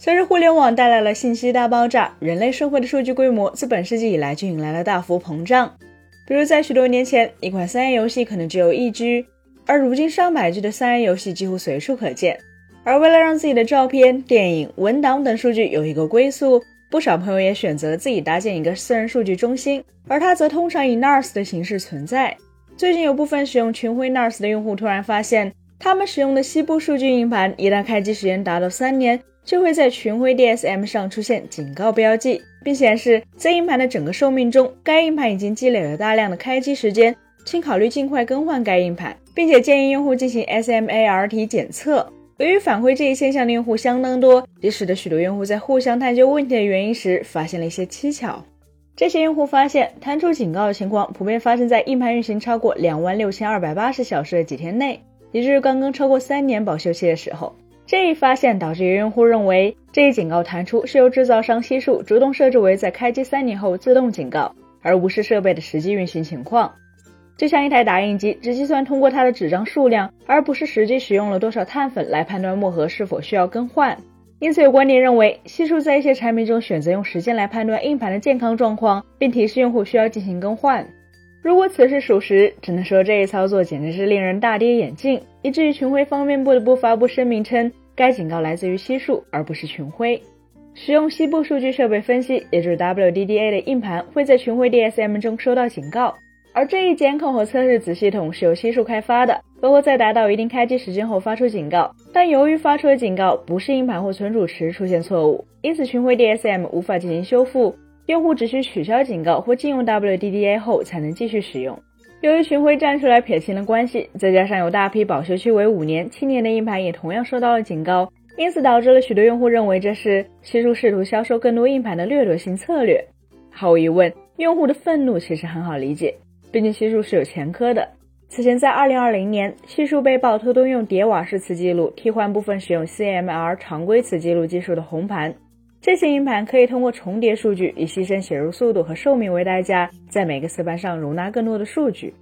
随着互联网带来了信息大爆炸，人类社会的数据规模自本世纪以来就引来了大幅膨胀。比如在许多年前，一款三 A 游戏可能只有一 G，而如今上百 G 的三 A 游戏几乎随处可见。而为了让自己的照片、电影、文档等数据有一个归宿，不少朋友也选择自己搭建一个私人数据中心，而它则通常以 NAS 的形式存在。最近有部分使用群晖 NAS 的用户突然发现，他们使用的西部数据硬盘一旦开机时间达到三年，就会在群晖 DSM 上出现警告标记。并显示，在硬盘的整个寿命中，该硬盘已经积累了大量的开机时间，请考虑尽快更换该硬盘，并且建议用户进行 SMART 检测。由于反馈这一现象的用户相当多，也使得许多用户在互相探究问题的原因时发现了一些蹊跷。这些用户发现，弹出警告的情况普遍发生在硬盘运行超过两万六千二百八十小时的几天内，也就是刚刚超过三年保修期的时候。这一发现导致有用户认为，这一警告弹出是由制造商西数主动设置为在开机三年后自动警告，而无视设备的实际运行情况。就像一台打印机只计算通过它的纸张数量，而不是实际使用了多少碳粉来判断墨盒是否需要更换。因此，有观点认为，西数在一些产品中选择用时间来判断硬盘的健康状况，并提示用户需要进行更换。如果此事属实，只能说这一操作简直是令人大跌眼镜，以至于群晖方面不得不发布声明称，该警告来自于西数，而不是群晖。使用西部数据设备分析，也就是 WDDA 的硬盘会在群晖 DSM 中收到警告，而这一监控和测试子系统是由西数开发的，包括在达到一定开机时间后发出警告。但由于发出的警告不是硬盘或存储池出现错误，因此群晖 DSM 无法进行修复。用户只需取消警告或禁用 WDDA 后才能继续使用。由于群晖站出来撇清了关系，再加上有大批保修期为五年、七年的硬盘也同样收到了警告，因此导致了许多用户认为这是西数试图销售更多硬盘的掠夺性策略。毫无疑问，用户的愤怒其实很好理解，毕竟西数是有前科的。此前在2020年，西数被曝偷偷用叠瓦式磁记录替换部分使用 CMR 常规磁记录技术的红盘。这些硬盘可以通过重叠数据，以牺牲写入速度和寿命为代价，在每个磁盘上容纳更多的数据。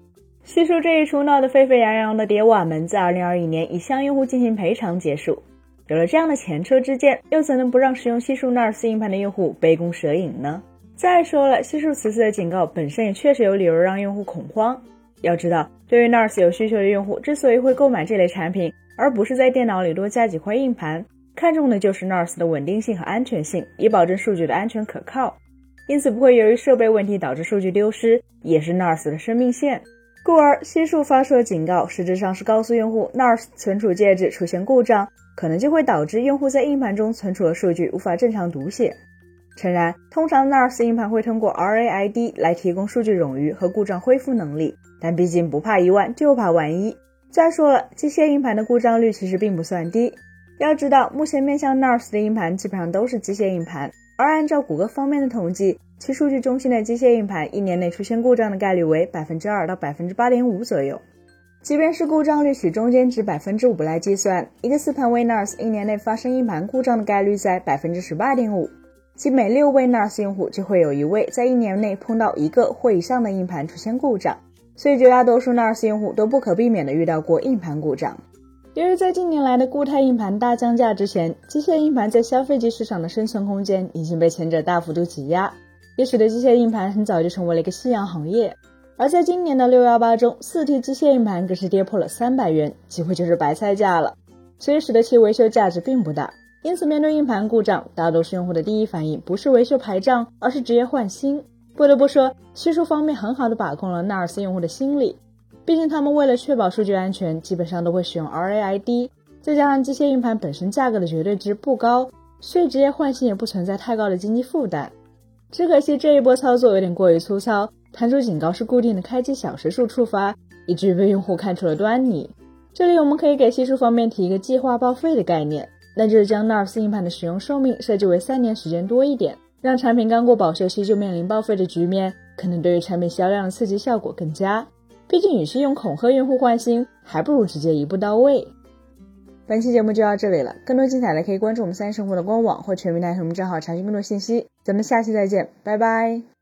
西数这一出闹得沸沸扬扬的叠瓦门，在2021年已向用户进行赔偿结束。有了这样的前车之鉴，又怎能不让使用西数 NARS 硬盘的用户杯弓蛇影呢？再说了，西数此次的警告本身也确实有理由让用户恐慌。要知道，对于 NARS 有需求的用户，之所以会购买这类产品，而不是在电脑里多加几块硬盘。看重的就是 NARS 的稳定性和安全性，以保证数据的安全可靠。因此不会由于设备问题导致数据丢失，也是 NARS 的生命线。故而西数发出的警告，实质上是告诉用户 NARS 存储介质出现故障，可能就会导致用户在硬盘中存储的数据无法正常读写。诚然，通常 NARS 硬盘会通过 RAID 来提供数据冗余和故障恢复能力，但毕竟不怕一万就怕万一。再说了，机械硬盘的故障率其实并不算低。要知道，目前面向 NARS 的硬盘基本上都是机械硬盘，而按照谷歌方面的统计，其数据中心的机械硬盘一年内出现故障的概率为百分之二到百分之八点五左右。即便是故障率取中间值百分之五来计算，一个四盘位 NAS 一年内发生硬盘故障的概率在百分之十八点五，即每六位 NARS 用户就会有一位在一年内碰到一个或以上的硬盘出现故障，所以绝大多数 NARS 用户都不可避免的遇到过硬盘故障。由于在近年来的固态硬盘大降价之前，机械硬盘在消费级市场的生存空间已经被前者大幅度挤压，也使得机械硬盘很早就成为了一个夕阳行业。而在今年的六幺八中，四 T 机械硬盘更是跌破了三百元，几乎就是白菜价了，所以使得其维修价值并不大。因此，面对硬盘故障，大多数用户的第一反应不是维修排障，而是直接换新。不得不说，技术方面很好的把控了纳尔斯用户的心理。毕竟他们为了确保数据安全，基本上都会使用 RAID，再加上机械硬盘本身价格的绝对值不高，所以直接换新也不存在太高的经济负担。只可惜这一波操作有点过于粗糙，弹出警告是固定的开机小时数触发，以至于被用户看出了端倪。这里我们可以给系数方面提一个计划报废的概念，那就是将 NARS 硬盘的使用寿命设计为三年时间多一点，让产品刚过保修期就面临报废的局面，可能对于产品销量的刺激效果更佳。毕竟，与其用恐吓用户换新，还不如直接一步到位。本期节目就到这里了，更多精彩的可以关注我们三生活的官网或全民大神们账号查询更多信息。咱们下期再见，拜拜。